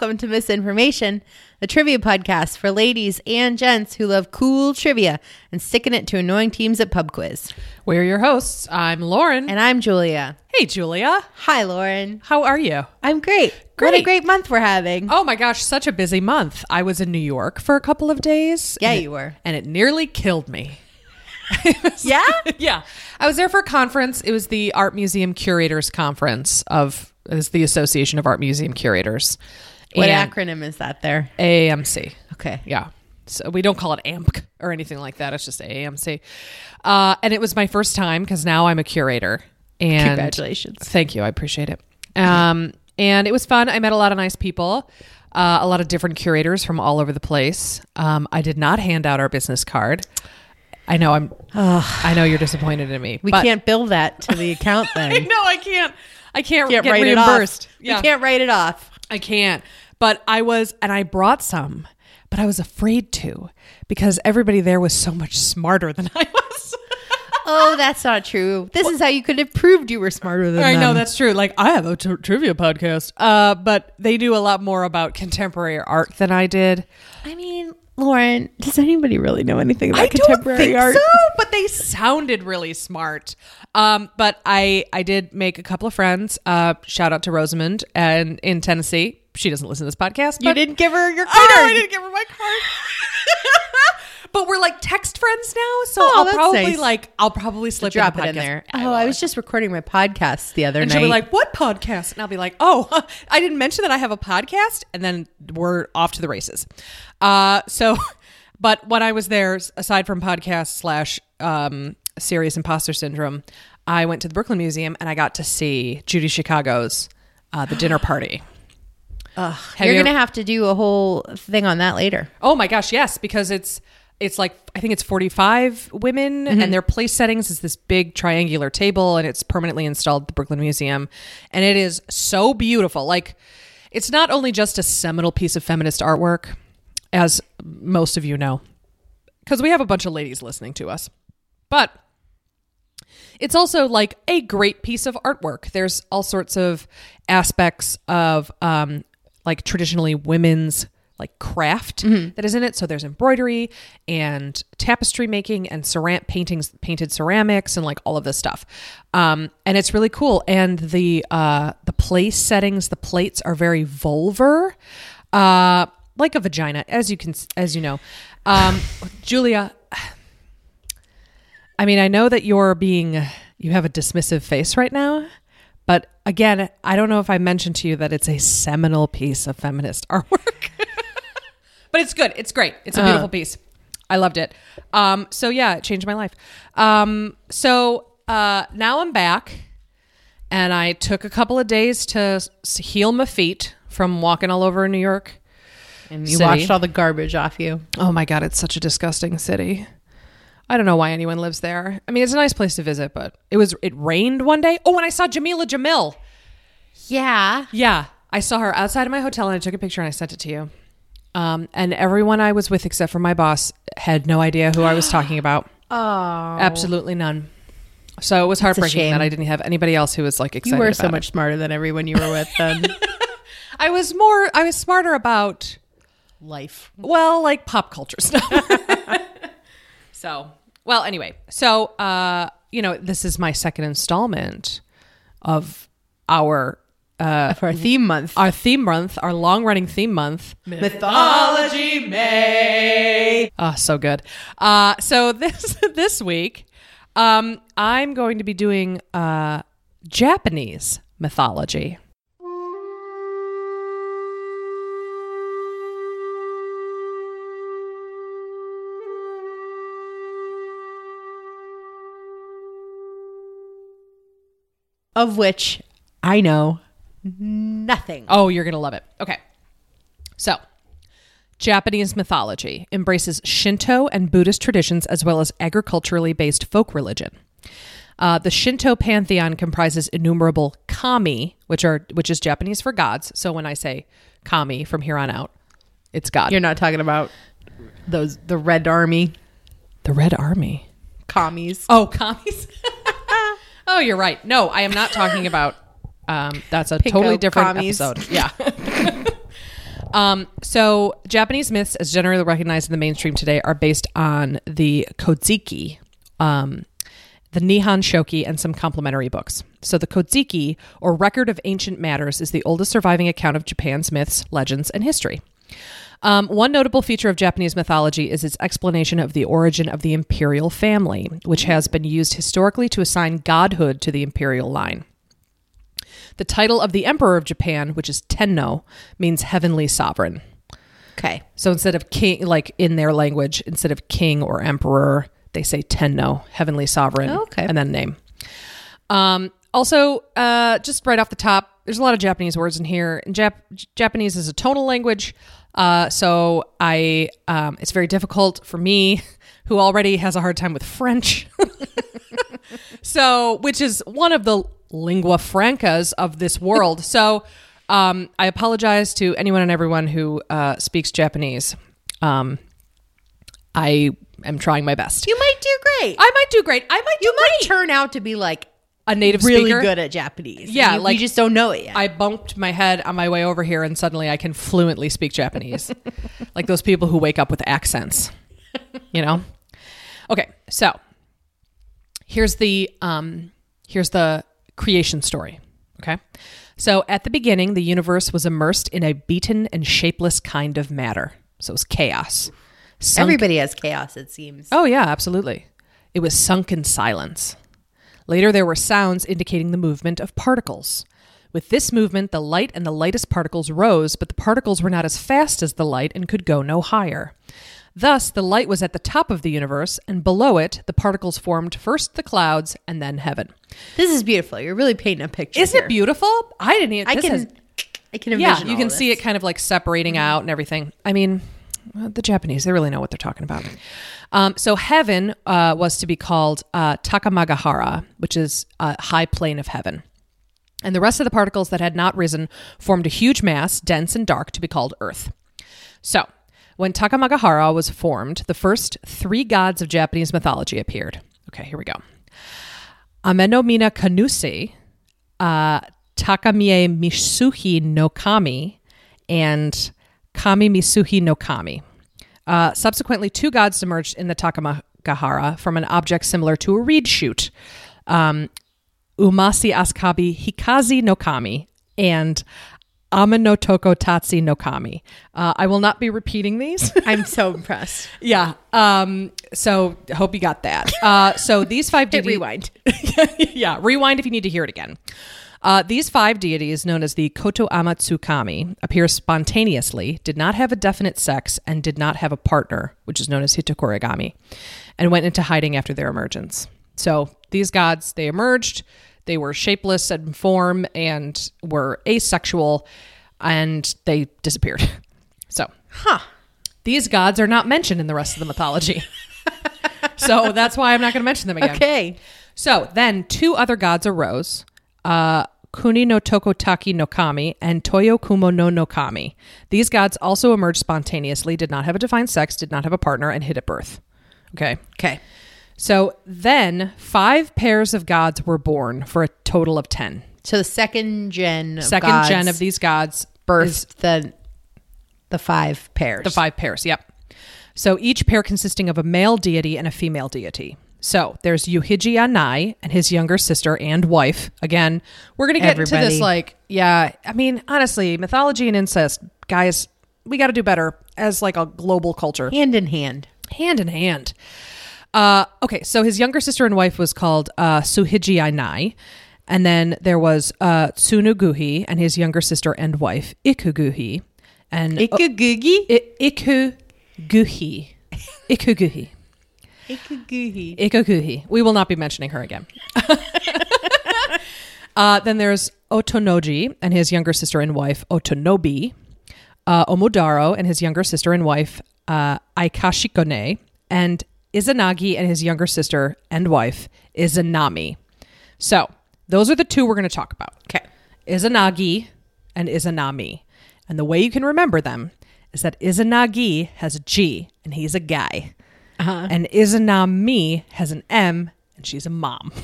welcome to Misinformation, a trivia podcast for ladies and gents who love cool trivia and sticking it to annoying teams at pub quiz. We're your hosts. I'm Lauren. And I'm Julia. hey, Julia. Hi, Lauren. How are you? I'm great. What a Great. great month we're having. Oh my gosh, such a busy month. I was in New York for a couple of days. Yeah, and it- you were. And it nearly killed me. Yeah? yeah. I was there for a conference. It was the Art Museum Curators Conference of is the Association of Art Museum Curators. What And acronym is that there? AMC. Okay. Yeah. So we don't call it AMC or anything like that. It's just AMC. Uh, and it was my first time because now I'm a curator. And Congratulations. Thank you. I appreciate it. Um, and it was fun. I met a lot of nice people, uh, a lot of different curators from all over the place. Um, I did not hand out our business card. I know I'm. I know you're disappointed in me. We can't bill that to the account I then. know I can't. I can't, can't get write reimbursed. it off. We can't write it off. I can't. But I was, and I brought some, but I was afraid to because everybody there was so much smarter than I was. Oh, that's not true. This is how you could have proved you were smarter than I know that's true. Like I have a t- trivia podcast, uh, but they knew a lot more about contemporary art than I did. I mean, Lauren, does anybody really know anything about I contemporary don't think art? so, but they sounded really smart. Um, but I I did make a couple of friends. Uh, shout out to Rosamond and in Tennessee. She doesn't listen to this podcast. You didn't give her your card. I didn't give her my card. but we're like text friends now, so Oh, I'll probably nice. like I'll probably slip Drop in it in there. I oh. I was just recording my podcast the other And night. she'll be like, "What podcast?" And I'll be like, "Oh, I didn't mention that I have a podcast." And then we're off to the races. Uh, so, but when I was there, aside from podcast slash um, serious imposter syndrome, I went to the Brooklyn Museum and I got to see Judy Chicago's uh, The Dinner Party. Have You're you- gonna have to do a whole thing on that later. Oh my gosh, yes, because it's it's like I think it's 45 women and their place settings is this big triangular table and it's permanently installed at the Brooklyn Museum and it is so beautiful. Like it's not only just a seminal piece of feminist artwork as most of you know because we have a bunch of ladies listening to us. But it's also like a great piece of artwork. There's all sorts of aspects of um, like traditionally women's like craft that is in it. So there's embroidery and tapestry making and ceram- paintings, painted ceramics, and like all of this stuff. Um, and it's really cool. And the uh, the place settings, the plates are very vulvar, uh, like a vagina, as you can as you know. Um, Julia, I mean, I know that you're being, you have a dismissive face right now, but again, I don't know if I mentioned to you that it's a seminal piece of feminist artwork. But it's good. It's great. It's a beautiful piece. I loved it. Um, so yeah, it changed my life. Um, so uh, now I'm back, and I took a couple of days to s- heal my feet from walking all over New York. And you City. washed all the garbage off you. Oh my god, it's such a disgusting city. I don't know why anyone lives there. I mean, it's a nice place to visit, but it was it rained one day. Oh, and I saw Jameela Jamil. Yeah. Yeah, I saw her outside of my hotel, and I took a picture and I sent it to you. Um, and everyone I was with, except for my boss, had no idea who I was talking about. Oh. Absolutely none. So it was heartbreaking that I didn't have anybody else who was like excited. You were so about it. much smarter than everyone you were with then. I was more. I was smarter about Life. well like pop culture stuff so well anyway so uh you know this is my second installment of our uh For our theme month. our theme month our long running theme month Mythology May. oh so good uh so this this week um i'm going to be doing uh japanese mythology Of which I know nothing. Oh, you're going to love it. Okay. So, Japanese mythology embraces Shinto and Buddhist traditions as well as agriculturally based folk religion. Uh, the Shinto pantheon comprises innumerable kami, which are which is Japanese for gods. So when I say kami from here on out, it's God. You're not talking about those the Red Army the Red Army. commies. Oh, commies. oh, you're right. No, I am not talking about. Um, that's a Pinko totally different commies. episode. Yeah. Um, so Japanese myths, as generally recognized in the mainstream today, are based on the Kojiki, um, the Nihon Shoki, and some complementary books. So the Kojiki, or Record of Ancient Matters, is the oldest surviving account of Japan's myths, legends, and history. Um, one notable feature of Japanese mythology is its explanation of the origin of the imperial family, which has been used historically to assign godhood to the imperial line. The title of the emperor of Japan, which is Tenno, means heavenly sovereign. Okay. So instead of king, like in their language, instead of king or emperor, they say Tenno, heavenly sovereign, Okay. and then name. Um, also, uh, just right off the top, there's a lot of Japanese words in here. And Jap- Japanese is a tonal language, uh, so I um, it's very difficult for me, who already has a hard time with French. so, which is one of the lingua francas of this world. so, um, I apologize to anyone and everyone who uh, speaks Japanese. Um, I am trying my best. You might do great. I might do great. I might do you might great. turn out to be like a native really speaker. good at Japanese. Yeah, you, like- you just don't know it yet. I bumped my head on my way over here, and suddenly I can fluently speak Japanese, like those people who wake up with accents. You know. Okay, so here's the um, here's the creation story. Okay, so at the beginning, the universe was immersed in a beaten and shapeless kind of matter. So it was chaos. Sunk- Everybody has chaos, it seems. Oh, yeah, absolutely. It was sunk in silence. Later, there were sounds indicating the movement of particles. With this movement, the light and the lightest particles rose, but the particles were not as fast as the light and could go no higher. Thus, the light was at the top of the universe, and below it, the particles formed first the clouds and then heaven. This is beautiful. You're really painting a picture. Isn't here. it beautiful? I didn't even. I can, has- I can yeah, you can see it kind of like separating out and everything. I mean, the Japanese, they really know what they're talking about. Um, so heaven uh, was to be called uh, Takamagahara, which is a high plane of heaven. And the rest of the particles that had not risen formed a huge mass, dense and dark, to be called Earth. So, when Takamagahara was formed, the first three gods of Japanese mythology appeared. Okay, here we go. Amenomina Kanuse, uh, Takamie Misuhi no Kami, and Kami Misuhi no Kami. Uh, subsequently, two gods emerged in the Takamagahara from an object similar to a reed shoot. Um, Umasi Askabi Hikazi no Kami and Amanotoko Tatsi no Kami. Uh, I will not be repeating these. I'm so impressed. yeah. Um, so hope you got that. Uh, so these five deities. rewind. yeah, rewind if you need to hear it again. Uh, these five deities, known as the Koto Amatsukami, appear spontaneously, did not have a definite sex, and did not have a partner, which is known as Hitokorigami, and went into hiding after their emergence. So these gods, they emerged, they were shapeless in form and were asexual, and they disappeared. So, Huh. these gods are not mentioned in the rest of the mythology. so that's why I'm not going to mention them again. Okay. So then two other gods arose, uh, Kuni no Tokotaki no Kami and Toyo Kumo no no Kami. These gods also emerged spontaneously, did not have a defined sex, did not have a partner, and hid at birth. Okay. Okay. So then five pairs of gods were born for a total of 10. So the second gen, of Second gods gen of these gods birthed the the five pairs. The five pairs, yep. So each pair consisting of a male deity and a female deity. So there's Yuhiji Anai and his younger sister and wife. Again, we're going to get into this like, yeah, I mean, honestly, mythology and incest, guys, we got to do better as like a global culture. hand in hand. Hand in hand. Uh, okay, so his younger sister and wife was called uh, Suhiji Ainai. And then there was uh, Tsunuguhi and his younger sister and wife, Ikuguhi. And Ikugugi. I- Ikuguhi. Ikuguhi. Ikuguhi. Ikuguhi. We will not be mentioning her again. uh, then there's Otonoji and his younger sister and wife, Otonobi. Uh, Omodaro and his younger sister and wife, uh, Aikashikone. And Izanagi and his younger sister and wife, Izanami. So those are the two we're going to talk about. Okay. Izanagi and Izanami. And the way you can remember them is that Izanagi has a G and he's a guy. Uh-huh. And Izanami has an M and she's a mom.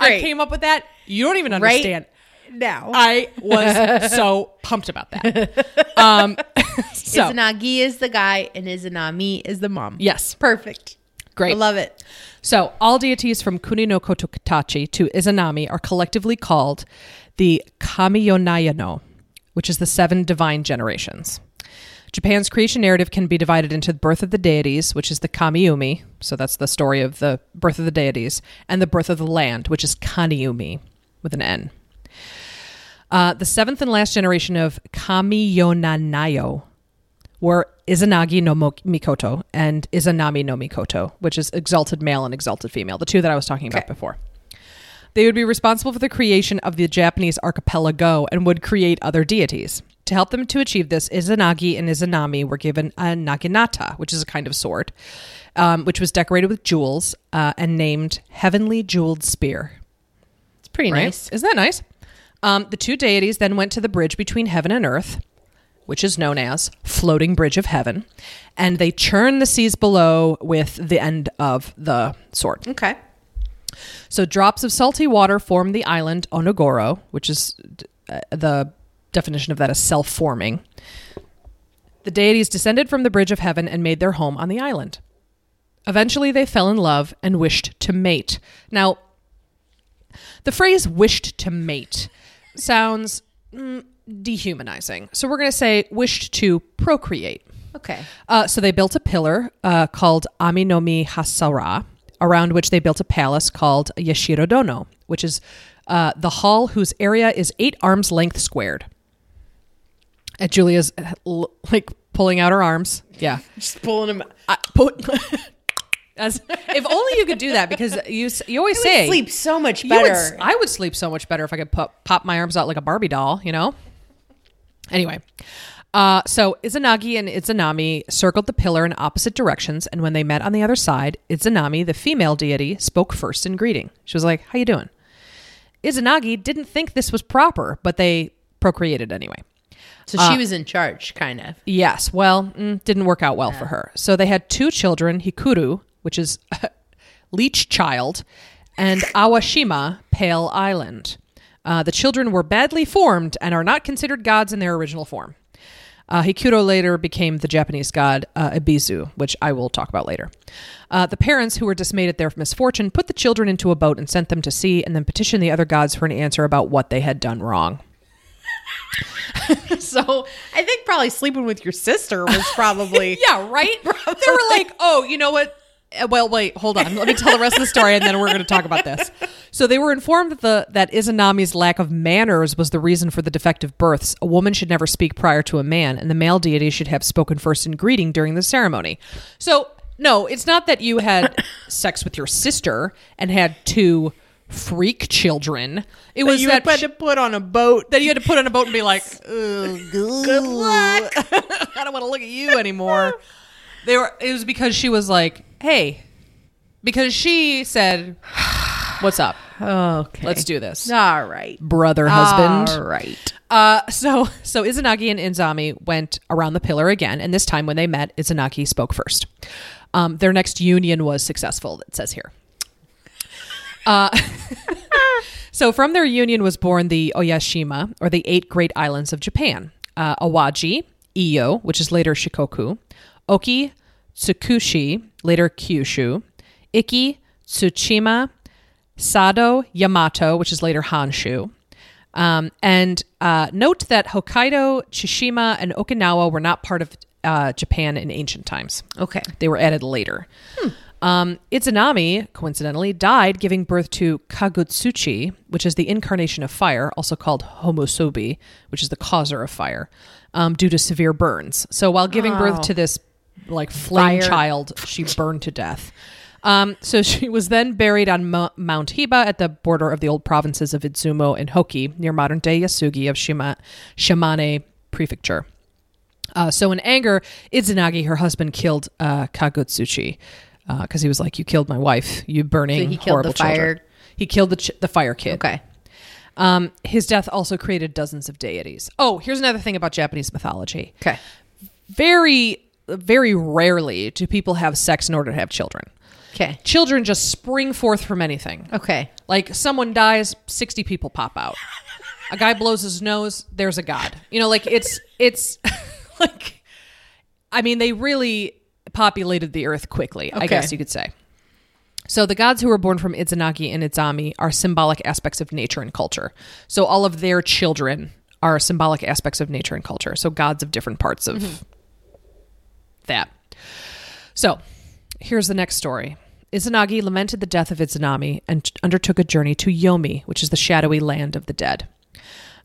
I came up with that. You don't even Right? Now. I was so pumped about that. Um, so Izanagi is the guy and Izanami is the mom. yes, Perfect. great. I love it. So, all deities from Kuni no Kototachi to Izanami are collectively called the Kamiyonanayo, which is the seven divine generations. Japan's creation narrative can be divided into the birth of the deities, which is the Kamiumi, so that's the story of the birth of the deities, and the birth of the land, which is Kaniumi, with an N. Uh, the seventh and last generation of Kamiyonanayo were Izanagi no Mikoto and Izanami no Mikoto, which is exalted male and exalted female, the two that I was talking about Okay. before. They would be responsible for the creation of the Japanese archipelago and would create other deities. To help them to achieve this, Izanagi and Izanami were given a naginata, which is a kind of sword, um, which was decorated with jewels uh, and named Heavenly Jeweled Spear. It's pretty Right? nice. Isn't that nice? Um, the two deities then went to the bridge between heaven and earth, which is known as Floating Bridge of Heaven, and they churn the seas below with the end of the sword. Okay. So drops of salty water form the island Onogoro, which is uh, the definition of that is self-forming. The deities descended from the bridge of heaven and made their home on the island. Eventually, they fell in love and wished to mate. Now, the phrase wished to mate sounds mm, dehumanizing. So we're going to say wished to procreate. Okay. Uh, so they built a pillar uh, called Aminomi Hasara, around which they built a palace called Yashiro Dono, which is uh, the hall whose area is eight arms length squared. And Julia's uh, like pulling out her arms. Yeah. Just pulling him. I, put, as, if only you could do that because you you always say sleep so much would better. s- I would sleep so much better if I could pop, pop my arms out like a Barbie doll, you know? Anyway, uh, so Izanagi and Izanami circled the pillar in opposite directions, and when they met on the other side, Izanami, the female deity, spoke first in greeting. She was like, How you doing? Izanagi didn't think this was proper, but they procreated anyway. so uh, she was in charge, kind of. Yes, well, mm, didn't work out well for her. So they had two children, Hikuru, which is Leech Child, and Awashima, Pale Island. Uh, the children were badly formed and are not considered gods in their original form. Uh, Hikuro later became the Japanese god uh, Ibizu, which I will talk about later. Uh, the parents, who were dismayed at their misfortune, put the children into a boat and sent them to sea, and then petitioned the other gods for an answer about what they had done wrong. So I think probably sleeping with your sister was probably. Yeah, right? they were like, oh, you know what? Uh, Well, wait, hold on. Let me tell the rest of the story, and then we're going to talk about this. So they were informed that the that Izanami's lack of manners was the reason for the defective births. A woman should never speak prior to a man, and the male deity should have spoken first in greeting during the ceremony. So no, it's not that you had sex with your sister and had two freak children. It was you that had to put on a boat. that you had to put on a boat and be like, good luck. I don't want to look at you anymore. They were. It was because she was like, hey, because she said, "What's up? Okay. Let's do this, All right. brother husband." All right. Uh, so so Izanagi and Inzami went around the pillar again, and this time when they met, Izanagi spoke first. Um, their next union was successful. It says here. Uh, so from their union was born the Oyashima, or the eight great islands of Japan: uh, Awaji, Iyo, which is later Shikoku, Oki, Tsukushi, later Kyushu, Iki, Tsushima, Sado, Yamato, which is later Honshu. Um, and uh, note that Hokkaido, Tsushima, and Okinawa were not part of uh, Japan in ancient times. Okay. They were added later. Um, Izanami, coincidentally, died giving birth to Kagutsuchi, which is the incarnation of fire, also called Homosobi, which is the causer of fire, um, due to severe burns. So while giving birth Oh. to this like flame Fire. child, she burned to death. Um, so she was then buried on Mo- Mount Hiba at the border of the old provinces of Izumo and Hoki, near modern day Yasugi of Shima- Shimane Prefecture. Uh, so in anger, Izanagi, her husband, killed uh, Kagutsuchi because he was like, "You killed my wife. You burning So he killed horrible the fire- children." He killed the ch- the fire kid. Okay. Um, his death also created dozens of deities. Oh, here's another thing about Japanese mythology. Okay. Very, very rarely do people have sex in order to have children. Okay. Children just spring forth from anything. Okay. Like someone dies, 60 people pop out. a guy blows his nose, there's a god. You know, like it's it's like I mean, they really populated the earth quickly, I guess you could say. So the gods who were born from Izanagi and Izami are symbolic aspects of nature and culture. So all of their children are symbolic aspects of nature and culture. So gods of different parts of mm-hmm. That. So here's the next story. Izanagi lamented the death of Izanami and undertook a journey to Yomi, which is the shadowy land of the dead.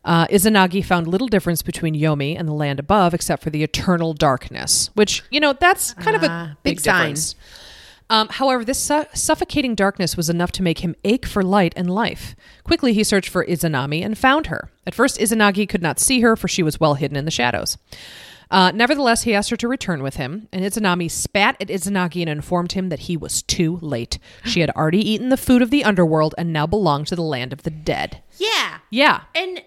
Uh, Izanagi found little difference between Yomi and the land above, except for the eternal darkness, which, you know, that's kind of a Ah, big, big sign. difference. Um, however, this su- suffocating darkness was enough to make him ache for light and life. Quickly, he searched for Izanami and found her. At first, Izanagi could not see her, for she was well hidden in the shadows. Uh, nevertheless, he asked her to return with him, and Izanami spat at Izanagi and informed him that he was too late. She had already eaten the food of the underworld and now belonged to the land of the dead. Yeah. Yeah. And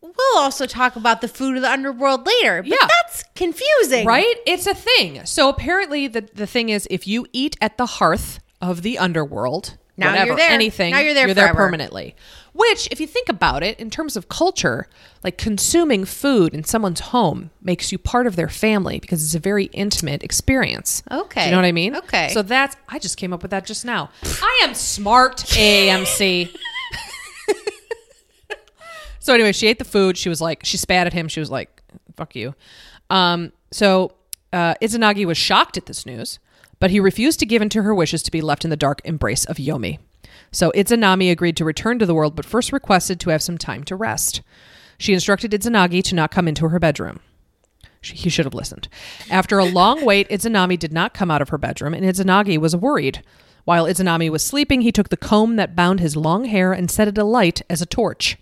we'll also talk about the food of the underworld later. But Yeah. that's confusing. Right? It's a thing. So apparently the the thing is if you eat at the hearth of the underworld, Now whatever, you're there. anything, Now you're there you're there permanently. Which, if you think about it, in terms of culture, like consuming food in someone's home makes you part of their family because it's a very intimate experience. Okay. Do you know what I mean? Okay. So that's I just came up with that just now. I am smart, AMC. So anyway, she ate the food. She was like, she spat at him. She was like, "Fuck you." Um, so uh, Izanagi was shocked at this news, but he refused to give in to her wishes to be left in the dark embrace of Yomi. So Izanami agreed to return to the world, but first requested to have some time to rest. She instructed Izanagi to not come into her bedroom. She- He should have listened. After a long wait, Izanami did not come out of her bedroom, and Izanagi was worried. While Izanami was sleeping, he took the comb that bound his long hair and set it alight as a torch.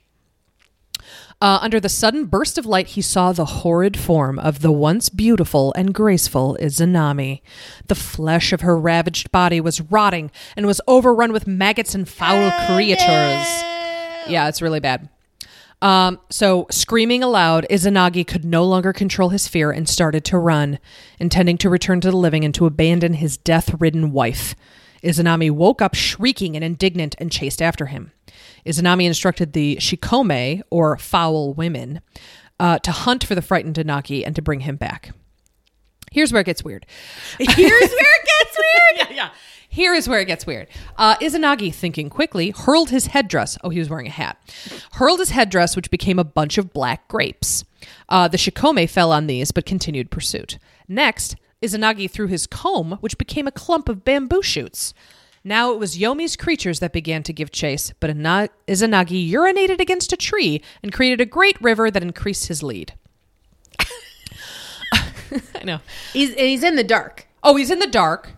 Uh, under the sudden burst of light, he saw the horrid form of the once beautiful and graceful Izanami. The flesh of her ravaged body was rotting and was overrun with maggots and foul creatures. Yeah, it's really bad. Um, so, screaming aloud, Izanagi could no longer control his fear and started to run, intending to return to the living and to abandon his death ridden wife. Izanami woke up shrieking and indignant and chased after him. Izanami instructed the Shikome, or foul women, uh, to hunt for the frightened Inaki and to bring him back. Here's where it gets weird. Here's where it gets weird. yeah, yeah. Here is where it gets weird. Uh, Izanagi, thinking quickly, hurled his headdress. Oh, he was wearing a hat. Hurled his headdress, which became a bunch of black grapes. Uh, the Shikome fell on these, but continued pursuit. Next, Izanagi threw his comb, which became a clump of bamboo shoots. Now it was Yomi's creatures that began to give chase, but Ina- Izanagi urinated against a tree and created a great river that increased his lead. I know. He's and he's in the dark. Oh, he's in the dark,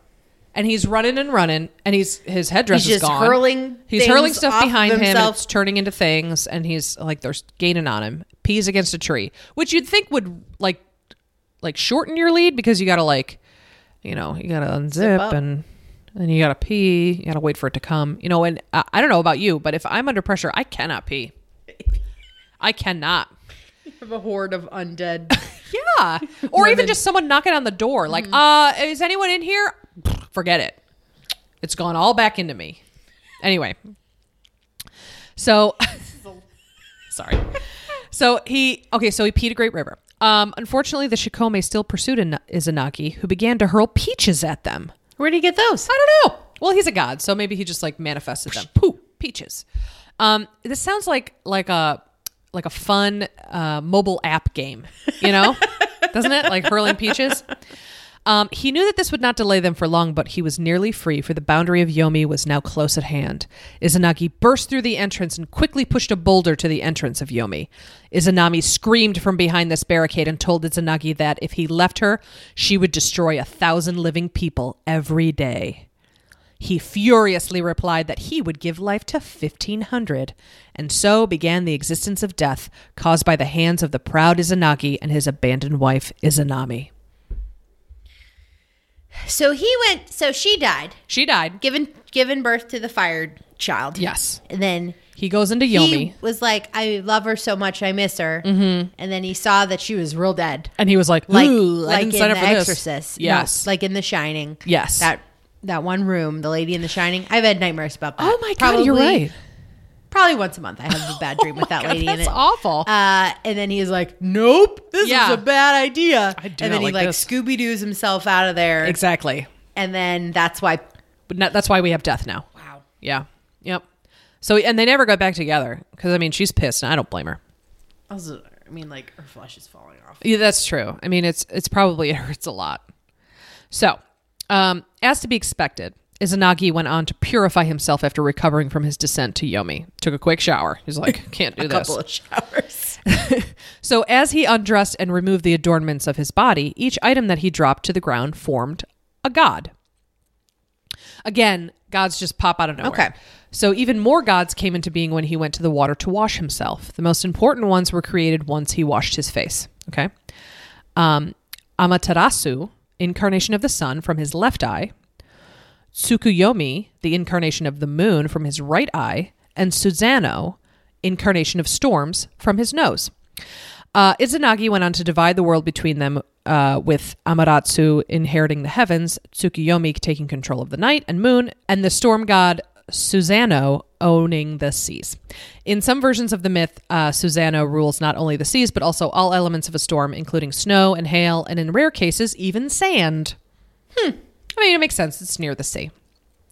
and he's running and running, and he's his headdress He's is gone. hurling He's hurling stuff behind him, and it's turning into things, and he's like they're gaining on him. Pees against a tree, which you'd think would like like shorten your lead because you got to like, you know, you got to unzip and and you got to pee. You got to wait for it to come. You know, and I, I don't know about you, but if I'm under pressure, I cannot pee. I cannot. You have a horde of undead. Yeah. Or even just someone knocking on the door, like, uh, is anyone in here? Forget it. It's gone all back into me. Anyway. So sorry. So he okay, so he peed a great river. Um, unfortunately, the Shikome still pursued Izanagi, who began to hurl peaches at them. Where'd he get those? I don't know. Well, he's a god, so maybe he just like manifested them. Pooh, peaches. Um, this sounds like like a like a fun uh, mobile app game, you know, doesn't it? Like hurling peaches. Um, he knew that this would not delay them for long, but he was nearly free, for the boundary of Yomi was now close at hand. Izanagi burst through the entrance and quickly pushed a boulder to the entrance of Yomi. Izanami screamed from behind this barricade and told Izanagi that if he left her, she would destroy a thousand living people every day. He furiously replied that he would give life to 1,500, and so began the existence of death caused by the hands of the proud Izanagi and his abandoned wife, Izanami. So he went. So she died, She died. given given birth to the fired child. Yes. And then He goes into Yomi, he was like, "I love her so much, I miss her." Mm-hmm. And then he saw that she was real dead, and he was like, like "Ooh, I like in The for this." Exorcist. No, Yes. like in The Shining. yes. That that one room, the lady in The Shining. I've had nightmares about that. oh my God, you're right. Probably once a month. I have a bad dream with that God, lady in that's it. awful. Uh, and then he's like, "Nope, this Yeah. is a bad idea." I do and then he like like. Scooby Doo's himself out of there, exactly. and then that's why. But not, that's why we have death now. Wow. Yeah. Yep. So and they never got back together because I mean she's pissed and I don't blame her. Also, I mean, like her flesh is falling off. Yeah, that's true. I mean, it's it's probably it hurts a lot. So, um, as to be expected, Izanagi went on to purify himself after recovering from his descent to Yomi. Took a quick shower. He's like, can't do A this. couple of showers. So, as he undressed and removed the adornments of his body, each item that he dropped to the ground formed a god. Again, gods just pop out of nowhere. Okay. So, even more gods came into being when he went to the water to wash himself. The most important ones were created once he washed his face. Okay. Um, Amaterasu, incarnation of the sun, from his left eye. Tsukuyomi, the incarnation of the moon, from his right eye. And Susanoo, incarnation of storms, from his nose. Uh, Izanagi went on to divide the world between them, uh, with Amaterasu inheriting the heavens, Tsukuyomi taking control of the night and moon, and the storm god Susanoo owning the seas. In some versions of the myth, uh, Susanoo rules not only the seas, but also all elements of a storm, including snow and hail, and in rare cases, even sand. Hmm. I mean, it makes sense. It's near the sea.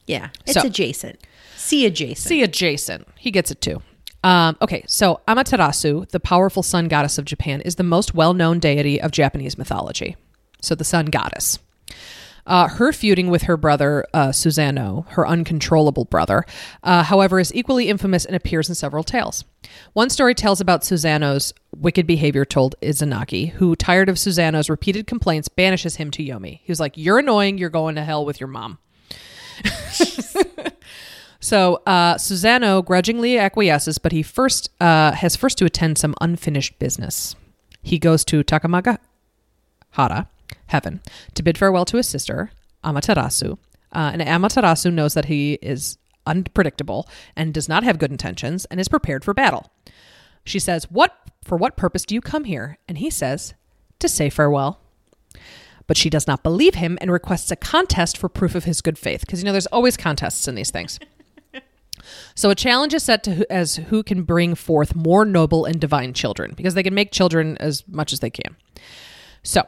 Yeah, it's So- adjacent. Sea adjacent. See adjacent. He gets it too. Um, okay, so Amaterasu, the powerful sun goddess of Japan, is the most well known deity of Japanese mythology. So the sun goddess. Uh, her feuding with her brother uh, Susanoo, her uncontrollable brother, uh, however, is equally infamous and appears in several tales. One story tells about Susanoo's wicked behavior told Izanagi, who, tired of Susanoo's repeated complaints, banishes him to Yomi. He was like, You're annoying, you're going to hell with your mom. So uh, Susanoo grudgingly acquiesces, but he first uh, has first to attend some unfinished business. He goes to Takamagahara, heaven, to bid farewell to his sister Amaterasu. Uh, and Amaterasu knows that he is unpredictable and does not have good intentions and is prepared for battle. She says, "What for? What purpose do you come here?" And he says, "To say farewell." But she does not believe him and requests a contest for proof of his good faith because you know there's always contests in these things. So a challenge is set to who, as who can bring forth more noble and divine children, because they can make children as much as they can. So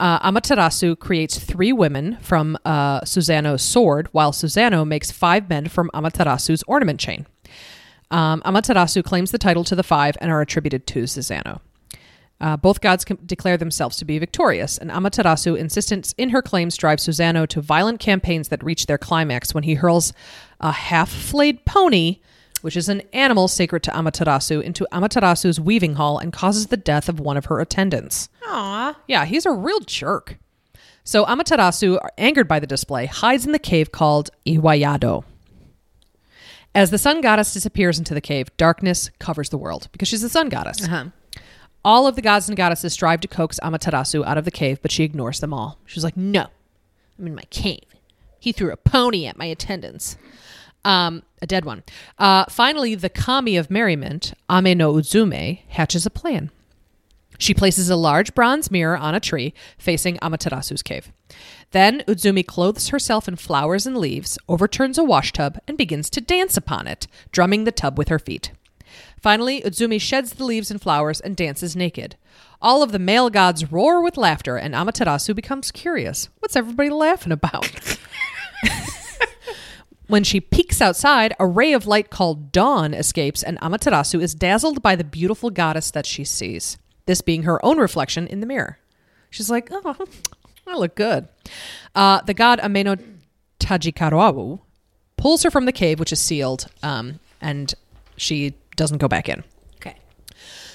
uh, Amaterasu creates three women from uh, Susanoo's sword, while Susanoo makes five men from Amaterasu's ornament chain. Um, Amaterasu claims the title to the five and are attributed to Susanoo. Uh, both gods declare themselves to be victorious, and Amaterasu insistence in her claims drives Susanoo to violent campaigns that reach their climax when he hurls a half-flayed pony, which is an animal sacred to Amaterasu, into Amaterasu's weaving hall and causes the death of one of her attendants. Aw. Yeah, he's a real jerk. So Amaterasu, angered by the display, hides in the cave called Iwayado. As the sun goddess disappears into the cave, darkness covers the world because she's the sun goddess. Uh-huh. All of the gods and goddesses strive to coax Amaterasu out of the cave, but she ignores them all. She's like, "No, I'm in my cave. He threw a pony at my attendants." Um, a dead one. Uh, finally, the kami of merriment, Ame no Uzume, hatches a plan. She places a large bronze mirror on a tree facing Amaterasu's cave. Then Uzumi clothes herself in flowers and leaves, overturns a washtub, and begins to dance upon it, drumming the tub with her feet. Finally, Uzumi sheds the leaves and flowers and dances naked. All of the male gods roar with laughter, and Amaterasu becomes curious. What's everybody laughing about? When she peeks outside, a ray of light called dawn escapes, and Amaterasu is dazzled by the beautiful goddess that she sees, this being her own reflection in the mirror. She's like, oh, I look good. Uh, the god Ameno Tajikarawu pulls her from the cave, which is sealed, um, and she doesn't go back in. Okay.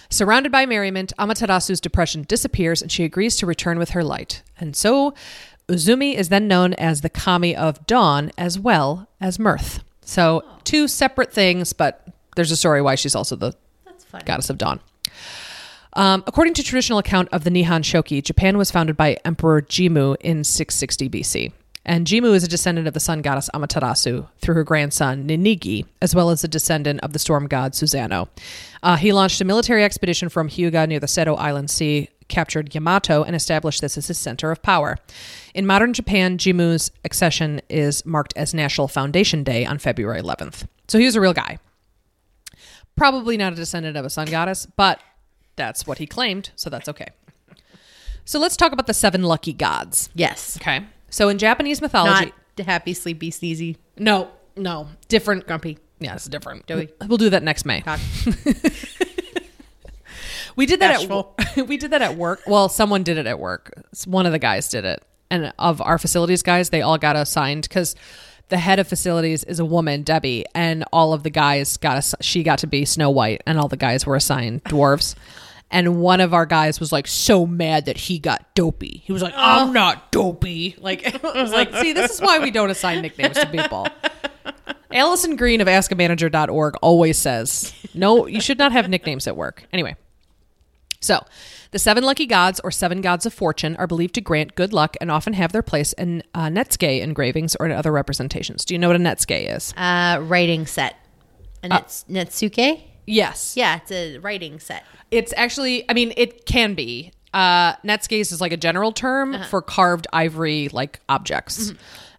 Surrounded by merriment, Amaterasu's depression disappears and she agrees to return with her light. And so Uzumi is then known as the kami of dawn as well as mirth. So two separate things, but there's a story why she's also the That's goddess of dawn. Um, according to traditional account of the Nihon Shoki, Japan was founded by Emperor Jimmu in 660 BC. And Jimmu is a descendant of the sun goddess Amaterasu through her grandson Ninigi, as well as a descendant of the storm god Susanoo. Uh, he launched a military expedition from Hyuga near the Seto Inland Sea, captured Yamato, and established this as his center of power. In modern Japan, Jimmu's accession is marked as National Foundation Day on February 11th. So he was a real guy. Probably not a descendant of a sun goddess, but that's what he claimed, so that's okay. So let's talk about the seven lucky gods. Yes. Okay. So in Japanese mythology, Not happy, sleepy, sneezy, no, no, different. grumpy. Yeah, it's different. Joey. We'll do that next May. We did that Bashful. at we did that at work. Well, someone did it at work. One of the guys did it, and of our facilities guys, they all got assigned because the head of facilities is a woman, Debbie, and all of the guys got ass- she got to be Snow White, and all the guys were assigned dwarves. And one of our guys was like so mad that he got dopey. He was like, "I'm oh. not dopey." Like I was like, "See, this is why we don't assign nicknames to people." Alison Green of askamanager.org always says, "No, you should not have nicknames at work." Anyway, so, the seven lucky gods, or seven gods of fortune, are believed to grant good luck and often have their place in uh, Netsuke engravings or in other representations. Do you know what a Netsuke is? Uh, writing set. And it's Netsuke? Yes. Yeah, it's a writing set. It's actually, I mean, it can be. Uh, Netsuke is like a general term for carved ivory like objects.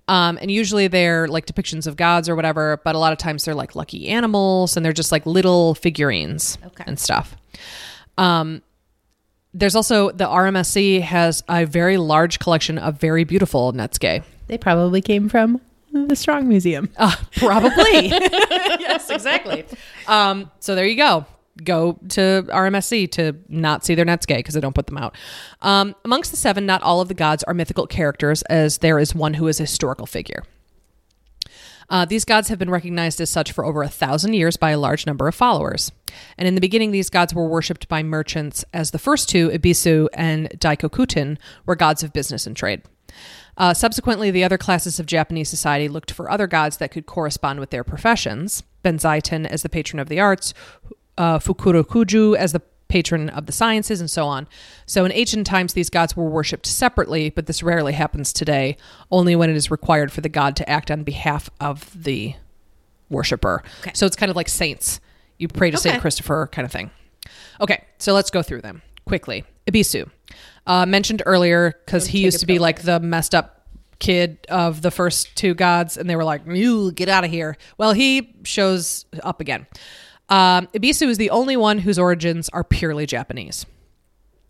Um, and usually they're like depictions of gods or whatever, but a lot of times they're like lucky animals and they're just like little figurines Okay. and stuff. Um, there's also the RMSC has a very large collection of very beautiful Netsuke. They probably came from the Strong Museum. Uh, probably. yes, exactly. Um, so there you go. Go to RMSC to not see their Netsuke because they don't put them out. Um, amongst the seven, not all of the gods are mythical characters, as there is one who is a historical figure. Uh, these gods have been recognized as such for over a thousand years by a large number of followers. And in the beginning, these gods were worshipped by merchants, as the first two, Ibisu and Daikokuten, were gods of business and trade. Uh, subsequently, the other classes of Japanese society looked for other gods that could correspond with their professions. Benzaiten as the patron of the arts, uh, Fukurokuju as the patron of the sciences, and so on. So in ancient times, these gods were worshipped separately, but this rarely happens today, only when it is required for the god to act on behalf of the worshiper. Okay. So it's kind of like saints. You pray to Okay. Saint Christopher kind of thing. Okay, so let's go through them quickly. Ibisu, uh, mentioned earlier because he used to be like the messed up kid of the first two gods, and they were like, "You get out of here." Well, he shows up again. Um, Ibisu is the only one whose origins are purely Japanese.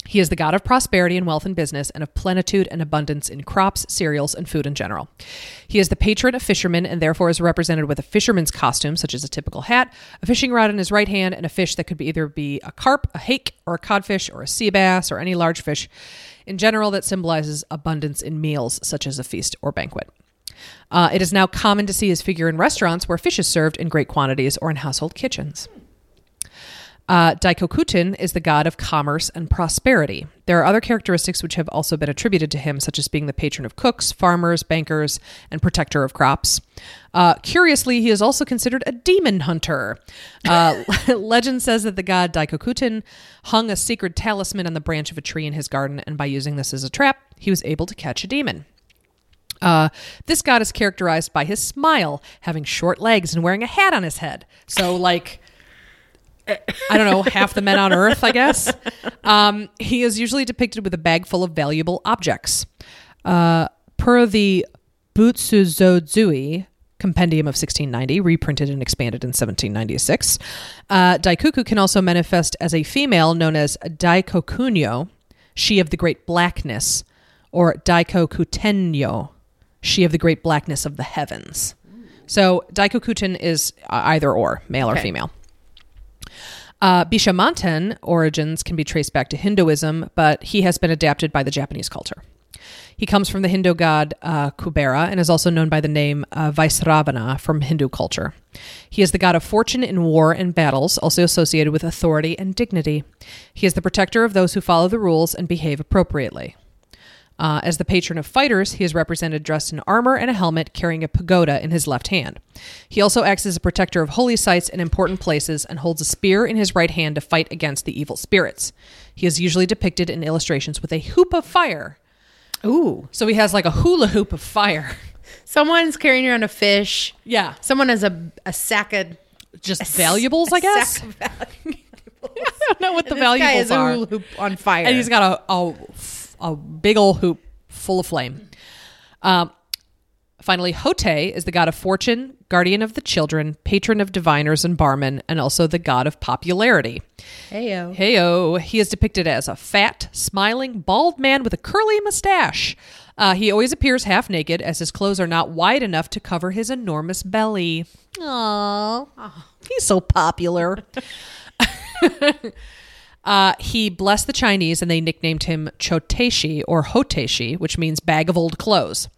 He is the god of prosperity and wealth and business, and of plenitude and abundance in crops, cereals, and food in general. He is the patron of fishermen and therefore is represented with a fisherman's costume, such as a typical hat, a fishing rod in his right hand, and a fish that could be either be a carp, a hake, or a codfish, or a sea bass, or any large fish in general that symbolizes abundance in meals, such as a feast or banquet. Uh, it is now common to see his figure in restaurants where fish is served in great quantities or in household kitchens. Uh, is the god of commerce and prosperity. There are other characteristics which have also been attributed to him, such as being the patron of cooks, farmers, bankers, and protector of crops. Uh, curiously, he is also considered a demon hunter. Uh, legend says that the god Daikokuten hung a sacred talisman on the branch of a tree in his garden, and by using this as a trap, he was able to catch a demon. Uh, this god is characterized by his smile, having short legs, and wearing a hat on his head. So, like, I don't know, half the men on Earth, I guess. Um, he is usually depicted with a bag full of valuable objects. Uh, per the Butsuzozui Compendium of 1690, reprinted and expanded in 1796, uh, Daikuku can also manifest as a female known as Daikokunyo, she of the great blackness, or Daikokutenyo, she of the great blackness of the heavens. So Daikokuten is uh, either or, male or female. Uh, Bishamonten origins can be traced back to Hinduism, but he has been adapted by the Japanese culture. He comes from the Hindu god uh, Kubera and is also known by the name uh, Vaisravana from Hindu culture. He is the god of fortune in war and battles, also associated with authority and dignity. He is the protector of those who follow the rules and behave appropriately. Uh, as the patron of fighters, he is represented dressed in armor and a helmet, carrying a pagoda in his left hand. He also acts as a protector of holy sites and important places and holds a spear in his right hand to fight against the evil spirits. He is usually depicted in illustrations with a hoop of fire. Ooh. So he has like a hula hoop of fire. Someone's carrying around a fish. Yeah. Someone has a, a sack of Just valuables, I a guess. sack of valuables. I don't know what the And this guy valuables a are. hula hoop on fire. and he's got a, a, a big old hoop full of flame. Um, Finally, Hotei is the god of fortune, guardian of the children, patron of diviners and barmen, and also the god of popularity. Heyo. Heyo. He is depicted as a fat, smiling, bald man with a curly mustache. Uh, he always appears half naked, as his clothes are not wide enough to cover his enormous belly. Aww. He's so popular. Uh, he blessed the Chinese and they nicknamed him Choteshi or Hoteshi, which means bag of old clothes.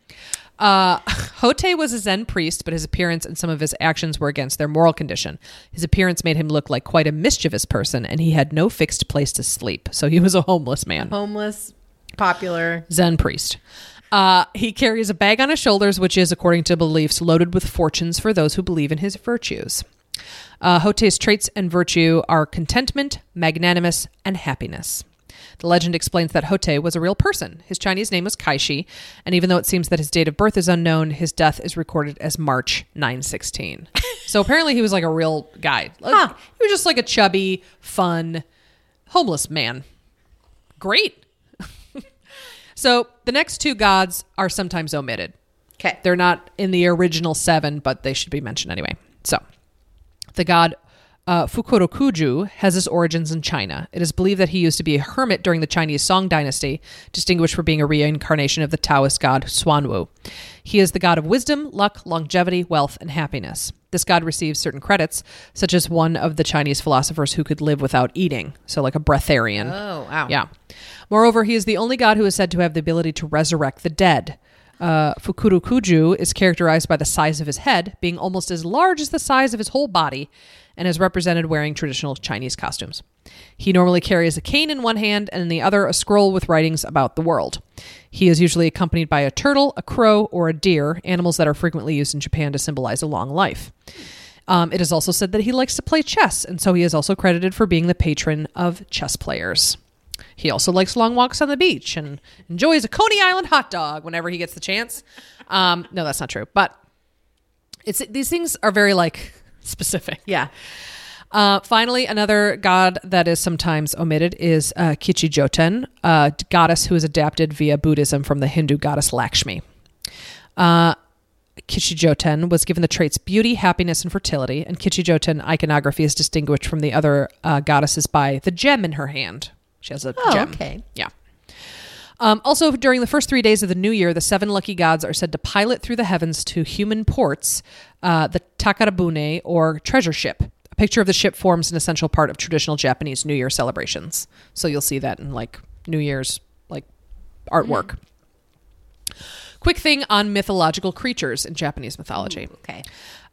Uh, Hotei was a Zen priest, but his appearance and some of his actions were against their moral condition. His appearance made him look like quite a mischievous person, and he had no fixed place to sleep, so he was a homeless man. Homeless, popular. Zen priest. Uh, he carries a bag on his shoulders, which is, according to beliefs, loaded with fortunes for those who believe in his virtues. Uh, Hotei's traits and virtue are contentment, magnanimous, and happiness. The legend explains that Hotei was a real person. His Chinese name was Kaishi, and even though it seems that his date of birth is unknown, his death is recorded as March 916. so apparently he was like a real guy. Like, Huh. He was just like a chubby, fun, homeless man. Great. so the next two gods are sometimes omitted. Okay. They're not in the original seven, but they should be mentioned anyway. So, the god uh, Fukurokuju has his origins in China. It is believed that he used to be a hermit during the Chinese Song dynasty, distinguished for being a reincarnation of the Taoist god Xuanwu. He is the god of wisdom, luck, longevity, wealth, and happiness. This god receives certain credits, such as one of the Chinese philosophers who could live without eating, so like a breatharian. Oh, wow. Yeah. Moreover, he is the only god who is said to have the ability to resurrect the dead. Uh, Fukurokuju is characterized by the size of his head being almost as large as the size of his whole body and is represented wearing traditional Chinese costumes. He normally carries a cane in one hand and in the other a scroll with writings about the world. He is usually accompanied by a turtle, a crow, or a deer, animals that are frequently used in Japan to symbolize a long life. Um, it is also said that he likes to play chess, and so he is also credited for being the patron of chess players. He also likes long walks on the beach and enjoys a Coney Island hot dog whenever he gets the chance. Um, no, that's not true, but it's these things are very like specific. Yeah. Uh, finally, another god that is sometimes omitted is uh, Kichijoten, a goddess who is adapted via Buddhism from the Hindu goddess Lakshmi. Uh, Kichijoten was given the traits beauty, happiness, and fertility, and Kichijoten iconography is distinguished from the other uh, goddesses by the gem in her hand. She has a Oh, gem. okay. Yeah. Um, also, during the first three days of the new year, the seven lucky gods are said to pilot through the heavens to human ports, uh, the Takarabune, or treasure ship. A picture of the ship forms an essential part of traditional Japanese New Year celebrations. So you'll see that in like New Year's like artwork. Quick thing on mythological creatures in Japanese mythology. Okay.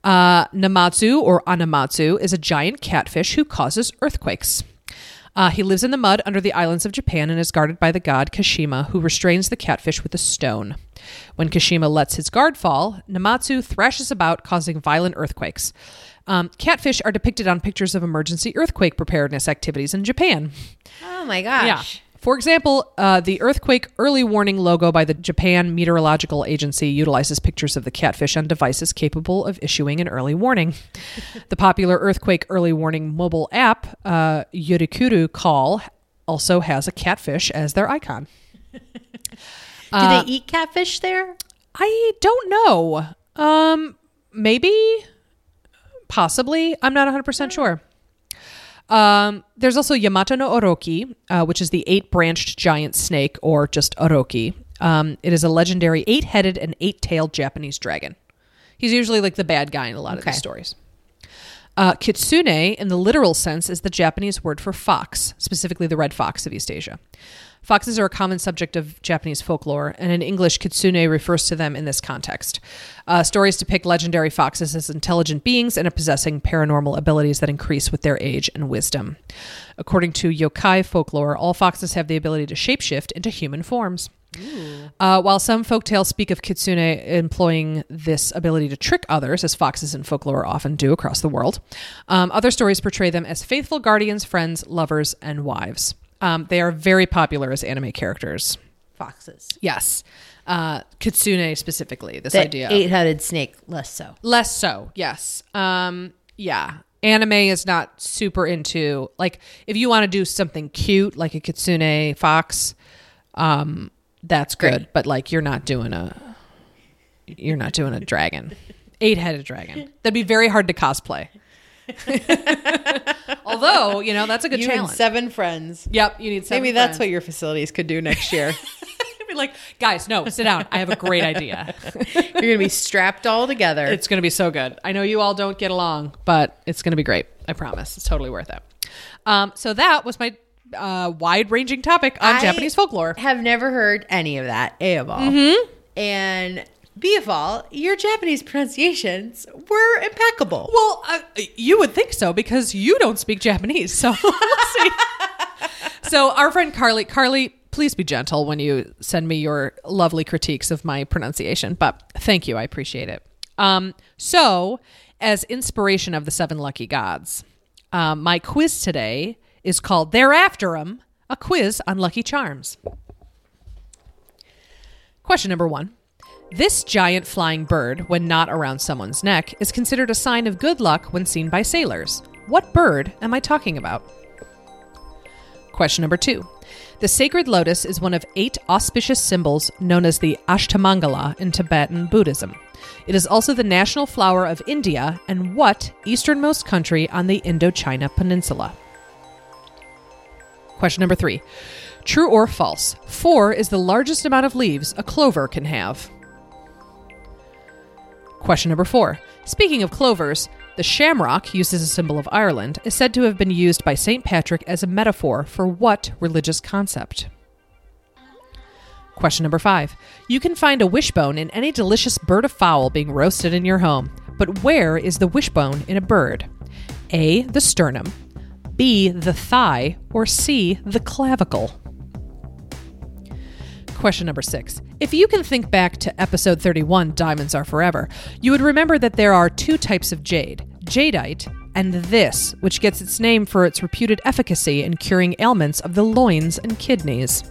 Uh, Namazu or Anamatsu is a giant catfish who causes earthquakes. Uh, he lives in the mud under the islands of Japan and is guarded by the god Kashima, who restrains the catfish with a stone. When Kashima lets his guard fall, Namazu thrashes about, causing violent earthquakes. Um, catfish are depicted on pictures of emergency earthquake preparedness activities in Japan. Oh my gosh. Yeah. For example, uh, the earthquake early warning logo by the Japan Meteorological Agency utilizes pictures of the catfish on devices capable of issuing an early warning. the popular earthquake early warning mobile app, uh, Yurekuru Call, also has a catfish as their icon. Do they eat catfish there? I don't know. Um, maybe, possibly. I'm not 100% sure. Um, there's also Yamata no Orochi, uh, which is the eight branched giant snake, or just Oroki. Um, it is a legendary eight headed and eight tailed Japanese dragon. He's usually like the bad guy in a lot of Okay. these stories. Uh, kitsune, in the literal sense, is the Japanese word for fox, specifically the red fox of East Asia. Foxes are a common subject of Japanese folklore, and in English, kitsune refers to them in this context. Uh, stories depict legendary foxes as intelligent beings and possessing paranormal abilities that increase with their age and wisdom. According to yokai folklore, all foxes have the ability to shapeshift into human forms. Uh, while some folktales speak of kitsune employing this ability to trick others, as foxes in folklore often do across the world, um, other stories portray them as faithful guardians, friends, lovers, and wives. Um, they are very popular as anime characters. Foxes. Yes. Uh, kitsune specifically, this The idea. eight-headed snake, less so. Less so, yes. Um, yeah. Anime is not super into like if you want to do something cute like a kitsune fox, um, that's good. Great. But like you're not doing a you're not doing a dragon. Eight headed dragon. That'd be very hard to cosplay. Although, you know, that's a good You challenge. seven friends. yep, you need seven Maybe that's friends. what your facilities could do next year. Be like, guys, no, sit down. I have a great idea. You're gonna be strapped all together. It's going to be so good. I know you all don't get along, but it's going to be great. I promise. It's totally worth it. Um, so that was my uh, wide ranging topic on I Japanese folklore. Have never heard any of that. A of all. Mm-hmm. And B of all, your Japanese pronunciations were impeccable. Well, uh, you would think so because you don't speak Japanese. So see. so our friend Carly, Carly, please be gentle when you send me your lovely critiques of my pronunciation. But thank you, I appreciate it. Um, so, as inspiration of the seven lucky gods, um, my quiz today is called "Thereafter 'em," a quiz on lucky charms. Question number one. This giant flying bird, when not around someone's neck, is considered a sign of good luck when seen by sailors. What bird am I talking about? Question number two. The sacred lotus is one of eight auspicious symbols known as the Ashtamangala in Tibetan Buddhism. It is also the national flower of India and what easternmost country on the Indochina Peninsula? Question number three. True or false? Four is the largest amount of leaves a clover can have. Question number four. Speaking of clovers, the shamrock, used as a symbol of Ireland, is said to have been used by St. Patrick as a metaphor for what religious concept? Question number five. You can find a wishbone in any delicious bird of fowl being roasted in your home, but where is the wishbone in a bird? A. The sternum, B. The thigh, or C. The clavicle? Question number six. If you can think back to episode 31, Diamonds Are Forever, you would remember that there are two types of jade jadeite and this, which gets its name for its reputed efficacy in curing ailments of the loins and kidneys.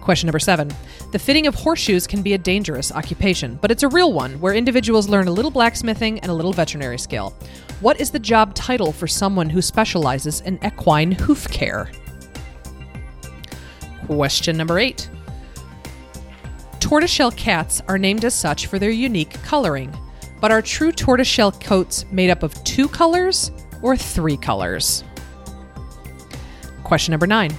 Question number seven. The fitting of horseshoes can be a dangerous occupation, but it's a real one where individuals learn a little blacksmithing and a little veterinary skill. What is the job title for someone who specializes in equine hoof care? Question number eight. Tortoiseshell cats are named as such for their unique coloring, but are true tortoiseshell coats made up of two colors or three colors? Question number nine.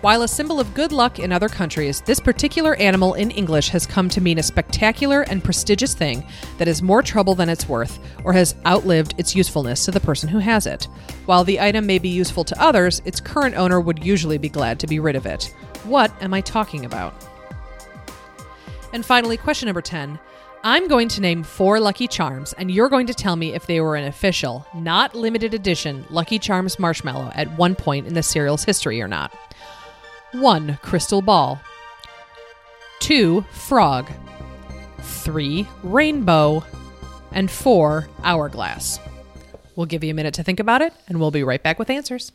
While a symbol of good luck in other countries, this particular animal in English has come to mean a spectacular and prestigious thing that is more trouble than it's worth or has outlived its usefulness to the person who has it. While the item may be useful to others, its current owner would usually be glad to be rid of it. What am I talking about? And finally, question number 10. I'm going to name four Lucky Charms, and you're going to tell me if they were an official, not limited edition Lucky Charms marshmallow at one point in the cereal's history or not. 1. Crystal ball. 2. Frog. 3. Rainbow. And 4. Hourglass. We'll give you a minute to think about it, and we'll be right back with answers.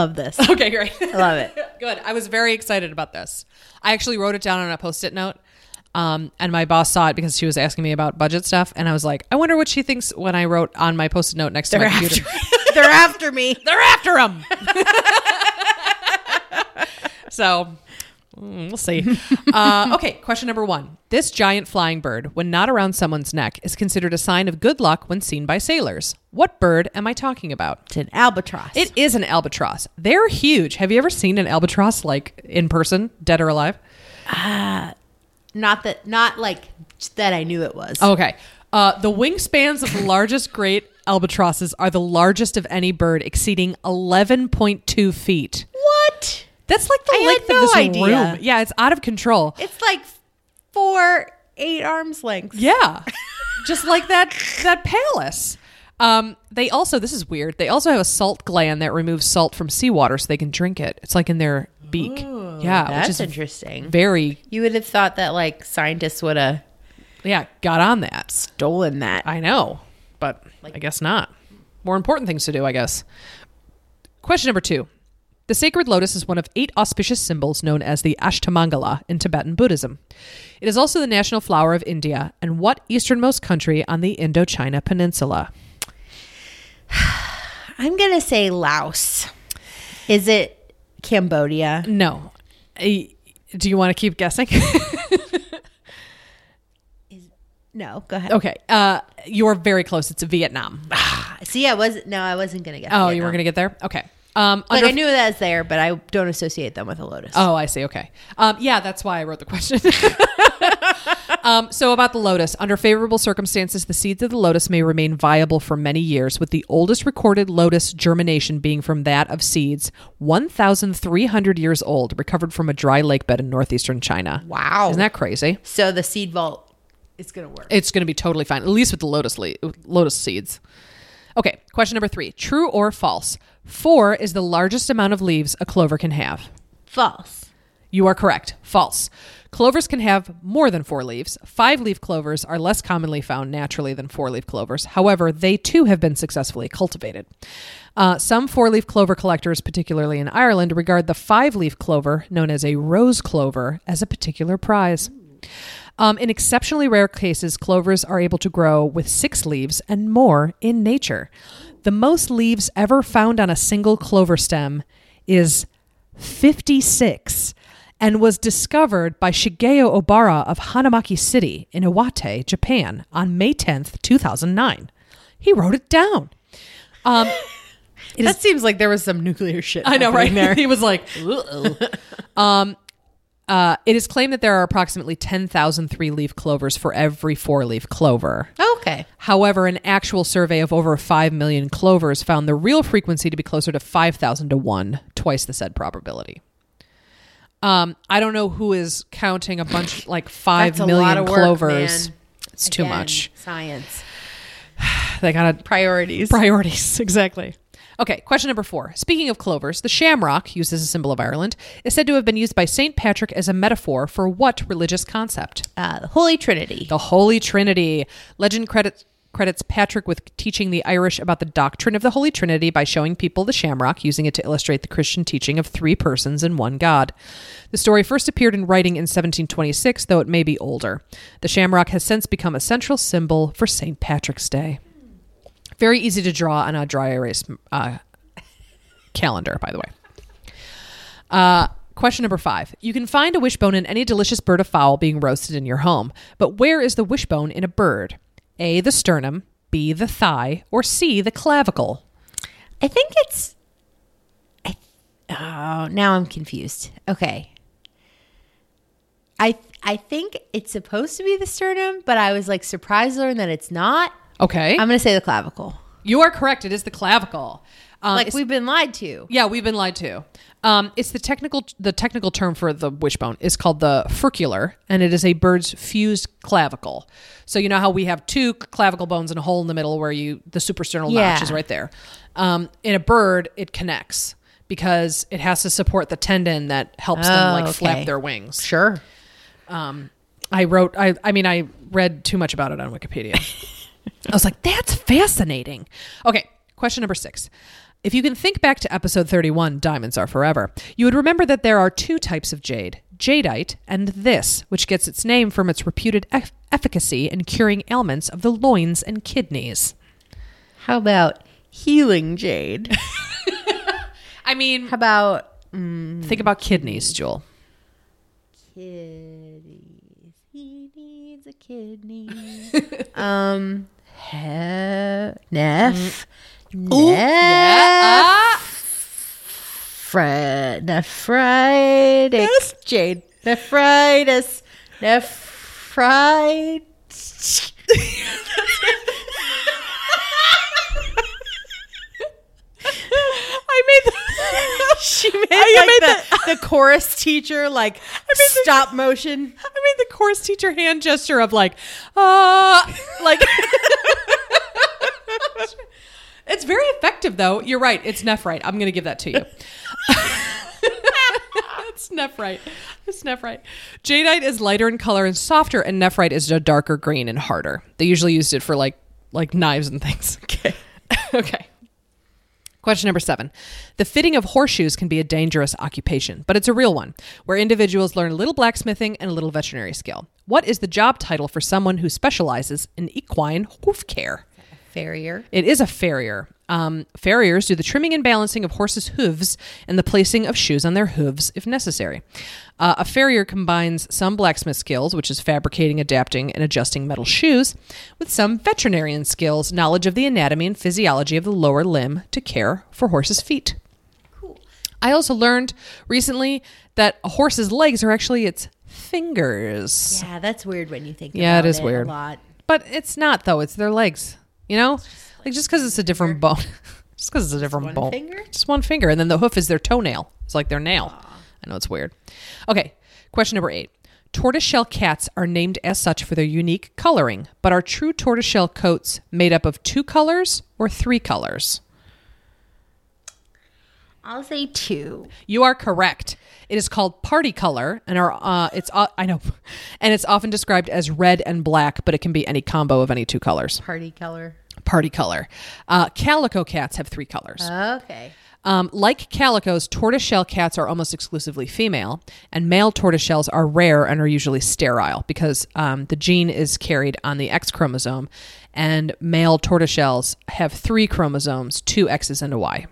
Love this. Okay, great. I love it. Good. I was very excited about this. I actually wrote it down on a post it note. Um, and my boss saw it because she was asking me about budget stuff. And I was like, I wonder what she thinks when I wrote on my post it note next to They're my after, computer. they're after me. They're after him. so Mm, we'll see. uh, okay, question number one. This giant flying bird, when not around someone's neck, is considered a sign of good luck when seen by sailors. What bird am I talking about? It's an albatross. It is an albatross. They're huge. Have you ever seen an albatross like in person, dead or alive? not that not like that I knew it was. Okay. Uh, the wingspans of the largest great albatrosses are the largest of any bird, exceeding 11.2 feet. What? That's like the I length no of this idea. room. Yeah, it's out of control. It's like four eight arms lengths. Yeah. Just like that that palace. Um, they also this is weird. They also have a salt gland that removes salt from seawater so they can drink it. It's like in their beak. yeah, That's which is interesting. very You would have thought that like scientists would have yeah, got on that. stolen that. I know, but I guess not. More important things to do, I guess. Question number two. The sacred lotus is one of eight auspicious symbols known as the Ashtamangala in Tibetan Buddhism. It is also the national flower of India and what easternmost country on the Indochina Peninsula? I'm gonna say Laos. Is it Cambodia? No. I- do you want to keep guessing? No, go ahead. okay. Uh, you're very close. It's Vietnam. See, I was no, I wasn't gonna get. Oh, you weren't going to get there? Okay. Um, Like under- I knew that was there, but I don't associate them with a lotus. Oh, I see. Okay. Um, yeah, that's why I wrote the question. um, so, about the lotus, under favorable circumstances, the seeds of the lotus may remain viable for many years, with the oldest recorded lotus germination being from that of seeds 1,300 years old, recovered from a dry lake bed in northeastern China. Wow. Isn't that crazy? So the seed vault is gonna work. It's going to be totally fine, at least with the lotus le- lotus seeds. Okay, question number three: True or false? Four is the largest amount of leaves a clover can have. False. You are correct. False. Clovers can have more than four leaves. Five leaf clovers are less commonly found naturally than four leaf clovers. However, they too have been successfully cultivated. Uh, some four leaf clover collectors, particularly in Ireland, regard the five leaf clover, known as a rose clover, as a particular prize. Um, in exceptionally rare cases, clovers are able to grow with six leaves and more in nature. The most leaves ever found on a single clover stem is 56 and was discovered by Shigeo Obara of Hanamaki City in Iwate, Japan on May 10th, 2009. He wrote it down. Um, that seems like there was some nuclear shit. I know, right? There. he was like, um, uh, it is claimed that there are approximately 10,000 three leaf clovers for every four leaf clover. okay. However, an actual survey of over 5 million clovers found the real frequency to be closer to 5,000 to 1, twice the said probability. Um, I don't know who is counting a bunch like five That's a lot of work, clovers. man. It's too much. Science They got priorities. Priorities, exactly. Okay, question number four. Speaking of clovers, the shamrock, used as a symbol of Ireland, is said to have been used by St. Patrick as a metaphor for what religious concept? uh, the Holy Trinity. The Holy Trinity. Legend credits credits Patrick with teaching the Irish about the doctrine of the Holy Trinity by showing people the shamrock, using it to illustrate the Christian teaching of three persons and one God. The story first appeared in writing in 1726, though it may be older. The shamrock has since become a central symbol for St. Patrick's Day. Very easy to draw on a dry erase uh, calendar, by the way. Uh, question number five. You can find a wishbone in any delicious bird of fowl being roasted in your home, but where is the wishbone in a bird? A, the sternum, B, the thigh, or C, the clavicle? I think it's. I, oh, now I'm confused. Okay. I I think it's supposed to be the sternum, but I was like surprised to learn that it's not. Okay. I'm gonna say the clavicle. you are correct. It is the clavicle. Um, Like we've been lied to. Yeah, we've been lied to. Um, it's the technical the technical term for the wishbone is called the furcular, and it is a bird's fused clavicle. So you know how we have two clavicle bones and a hole in the middle where you the suprasternal Yeah. notch is right there. Um, in a bird, it connects because it has to support the tendon that helps them Oh, like okay. flap their wings. Sure. I wrote I I mean I read too much about it on Wikipedia. I was like, that's fascinating. Okay, question number 6. If you can think back to episode 31, Diamonds Are Forever, you would remember that there are two types of jade jadeite and this, which gets its name from its reputed eff- efficacy in curing ailments of the loins and kidneys. How about healing jade? I mean, How about think about kidneys, Jewel. Kitties. He needs a kidney. um, he- Neff. Mm. Yeah. Fre- nephritis. Jade. Nephritis. Nephritis. I made the, She made like made the, the chorus teacher like stop motion. I made the chorus teacher hand gesture of like, uh, like. it's very effective though. You're right. It's nephrite. I'm going to give that to you. it's nephrite. It's nephrite. Jadeite is lighter in color and softer, and nephrite is a darker green and harder. They usually used it for like like knives and things. Okay. okay. Question number seven. The fitting of horseshoes can be a dangerous occupation, but it's a real one, where individuals learn a little blacksmithing and a little veterinary skill. What is the job title for someone who specializes in equine hoof care? Farrier. It is a farrier. Um, farriers do the trimming and balancing of horses' hooves and the placing of shoes on their hooves if necessary. Uh, a farrier combines some blacksmith skills, which is fabricating, adapting, and adjusting metal shoes, with some veterinarian skills, knowledge of the anatomy and physiology of the lower limb to care for horses' feet. Cool. I also learned recently that a horse's legs are actually its fingers. Yeah, that's weird when you think Yeah, it is weird. a lot. But it's not though. It's their legs. You know, like just because it's a different bone, just because it's a different one bone, finger? just one finger, and then the hoof is their toenail. It's like their nail. I know it's weird. Okay, question number eight. Tortoiseshell cats are named as such for their unique coloring, but are true tortoiseshell coats made up of two colors or three colors? I'll say two. You are correct. It is called party color, and are uh, it's uh, I know, and it's often described as red and black, but it can be any combo of any two colors. Party color. Party color. Uh, calico cats have three colors. Okay. Um, like calicos, tortoiseshell cats are almost exclusively female, and male tortoiseshells are rare and are usually sterile because um, the gene is carried on the X chromosome, and male tortoiseshells have three chromosomes, two X's and a Y.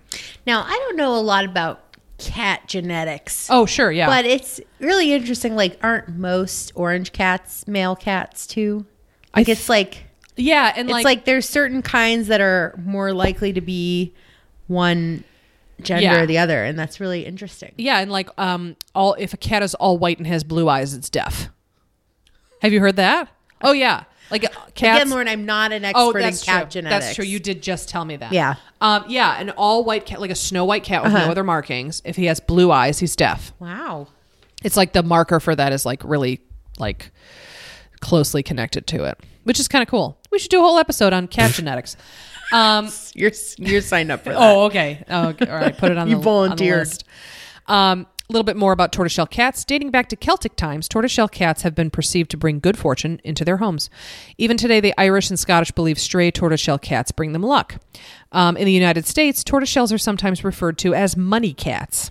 Now, I don't know a lot about cat genetics. Oh, sure, yeah. But it's really interesting. Like, aren't most orange cats male cats too? I Like, th- it's like yeah, and it's like, like, there's certain kinds that are more likely to be one gender Yeah. or the other, and that's really interesting. yeah, and like um, all if a cat is all white and has blue eyes, it's deaf. Have you heard that? Oh yeah, like uh, cats. Again, Lauren, I'm not an expert Oh, in that's cat true. genetics. That's true. You did just tell me that. Yeah. Um, yeah, an all white cat, like a snow white cat with no other markings. If he has blue eyes, he's deaf. Wow. It's like the marker for that is like really like closely connected to it, which is kind of cool. We should do a whole episode on cat genetics. Um, You're you're signed up for that. oh, okay. Oh, okay. All right. Put it on You the volunteered. On the list. Um, a little bit more about tortoiseshell cats. Dating back to Celtic times, tortoiseshell cats have been perceived to bring good fortune into their homes. Even today, the Irish and Scottish believe stray tortoiseshell cats bring them luck. Um, in the United States, tortoiseshells are sometimes referred to as money cats.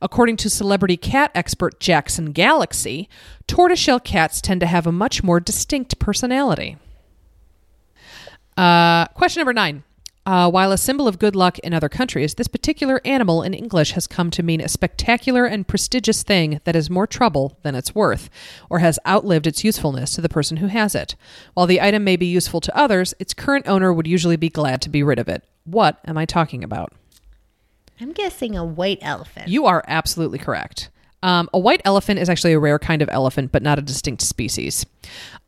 According to celebrity cat expert Jackson Galaxy, tortoiseshell cats tend to have a much more distinct personality. Uh, question number nine. Uh, while a symbol of good luck in other countries, this particular animal in English has come to mean a spectacular and prestigious thing that is more trouble than it's worth, or has outlived its usefulness to the person who has it. While the item may be useful to others, its current owner would usually be glad to be rid of it. What am I talking about? I'm guessing a white elephant. You are absolutely correct. Um, a white elephant is actually a rare kind of elephant, but not a distinct species.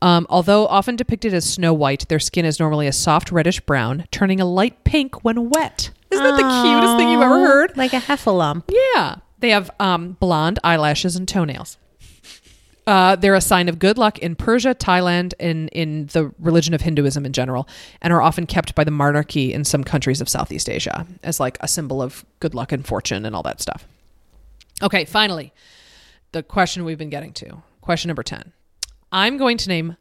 Um, although often depicted as snow white, their skin is normally a soft reddish brown, turning a light pink when wet. Isn't that the cutest thing you've ever heard? Like a heffalump. Yeah. They have um, blonde eyelashes and toenails. Uh, they're a sign of good luck in Persia, Thailand, and in the religion of Hinduism in general, and are often kept by the monarchy in some countries of Southeast Asia as like a symbol of good luck and fortune and all that stuff. Okay, finally, the question we've been getting to. Question number 10. I'm going to name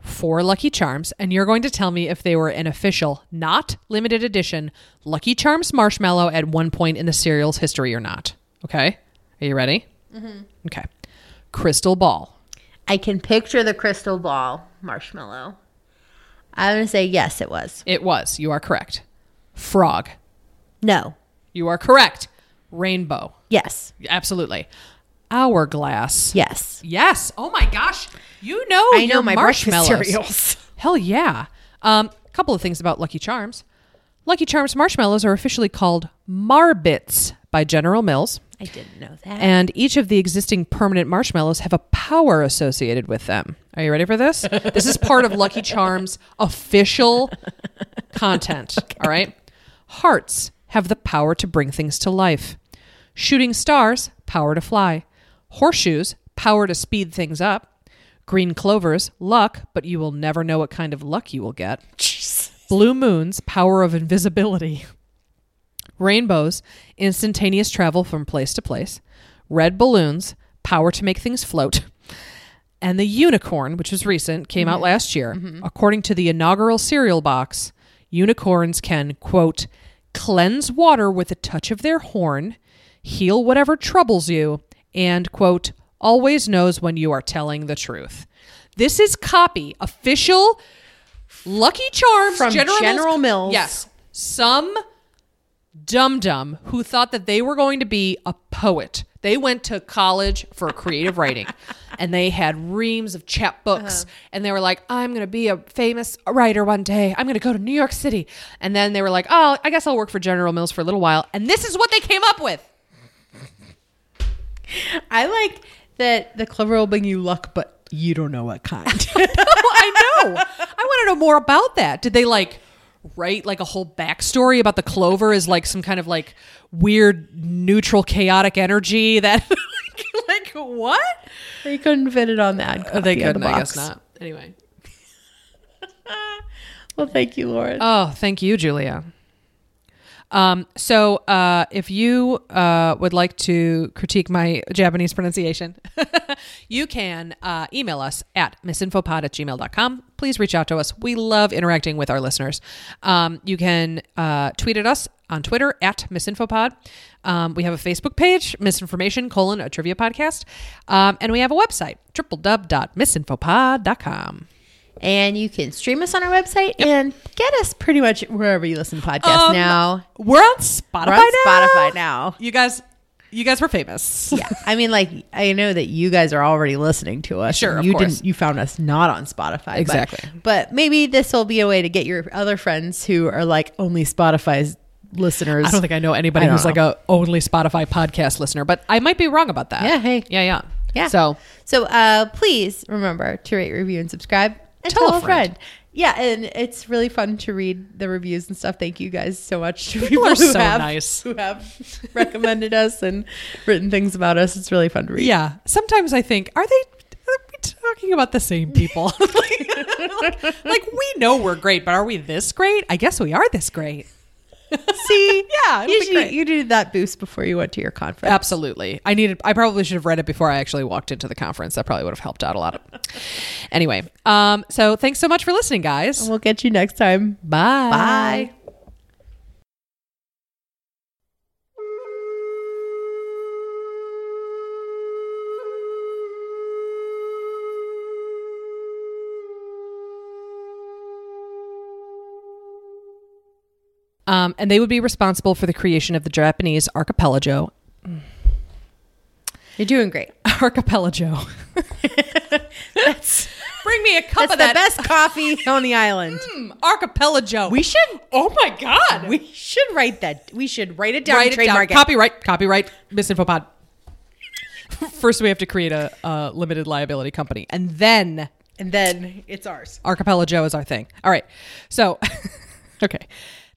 four Lucky Charms, and you're going to tell me if they were an official, not limited edition, Lucky Charms marshmallow at one point in the cereal's history or not. Okay? Are you ready? Mm-hmm. Okay. Crystal Ball. I can picture the crystal ball marshmallow. I'm going to say yes, it was. It was. You are correct. Frog. No. You are correct. Rainbow. Yes. Absolutely. hourglass. Yes. Yes. Oh my gosh. You know I know my marshmallows. cereals. Hell yeah. Um, a couple of things about Lucky Charms. Lucky Charms marshmallows are officially called Marbits by General Mills, I didn't know that. and each of the existing permanent marshmallows have a power associated with them. Are you ready for this? this is part of Lucky Charms official content. All right. Hearts have the power to bring things to life. Shooting stars, power to fly. Horseshoes, power to speed things up. Green clovers, luck, but you will never know what kind of luck you will get. Blue moons, power of invisibility. Rainbows, instantaneous travel from place to place. Red balloons, power to make things float. And the unicorn, which was recent, came out mm-hmm. last year. Mm-hmm. According to the inaugural cereal box, unicorns can, quote, cleanse water with a touch of their horn, heal whatever troubles you, and, quote, always knows when you are telling the truth. This is copy, official Lucky Charms From General Mills. Yes. Some dum dum who thought that they were going to be a poet. They went to college for creative writing and they had reams of chapbooks uh-huh. and they were like, I'm going to be a famous writer one day. I'm going to go to New York City. And then they were like, oh, I guess I'll work for General Mills for a little while. And this is what they came up with. I like that the clover will bring you luck, but you don't know what kind. I know. I want to know more about that. Did they like write like a whole backstory about the clover is like some kind of like weird neutral chaotic energy that like what? they couldn't fit it on the ad copy they couldn't. I box. guess not. Anyway. Well, thank you, Lauren. Oh, thank you, Julia. Um, so uh, if you uh, would like to critique my Japanese pronunciation, you can uh, email us at misinfopod at gmail.com. Please reach out to us. We love interacting with our listeners. Um, you can uh, tweet at us on Twitter at misinfopod. Um, we have a Facebook page, misinformation colon a trivia podcast. Um, and we have a website, www.misinfopod.com. and you can stream us on our website and get us pretty much wherever you listen to podcasts Um, now. We're on Spotify We're on now. Spotify now. You guys, you guys were famous. Yeah, I mean, like I know that you guys are already listening to us. Sure, of you course. didn't. You found us not on Spotify, Exactly. But, maybe this will be a way to get your other friends who are like only Spotify's listeners. I don't think I know anybody I who's like a only Spotify podcast listener, but I might be wrong about that. Yeah, hey. yeah, yeah, Yeah. So So uh, please remember to rate, review, and subscribe, and tell, a friend. Yeah, and it's really fun to read the reviews and stuff. Thank you guys so much to people, are who so have nice. who have recommended us and written things about us. It's really fun to read. yeah, sometimes I think, are they? Are we talking about the same people? like, like, we know we're great, but are we this great? I guess we are this great. See, Yeah, you, be should- you did that boost before you went to your conference. Absolutely. I needed. I probably should have read it before I actually walked into the conference. That probably would have helped out a lot. anyway, um, so thanks so much for listening, guys. We'll get you next time. Bye. Bye. Um, and they would be responsible for the creation of the Japanese archipelago. You're doing great. Archipelago. That's, Bring me a cup that's of the that best coffee on the island. Mm, archipelago. We should. Oh my god. We should write that. We should write it down. write it down. Copyright. Copyright. Misinfopod. First, we have to create a, a limited liability company, and then and then it's ours. archipelago is our thing. All right. So, okay.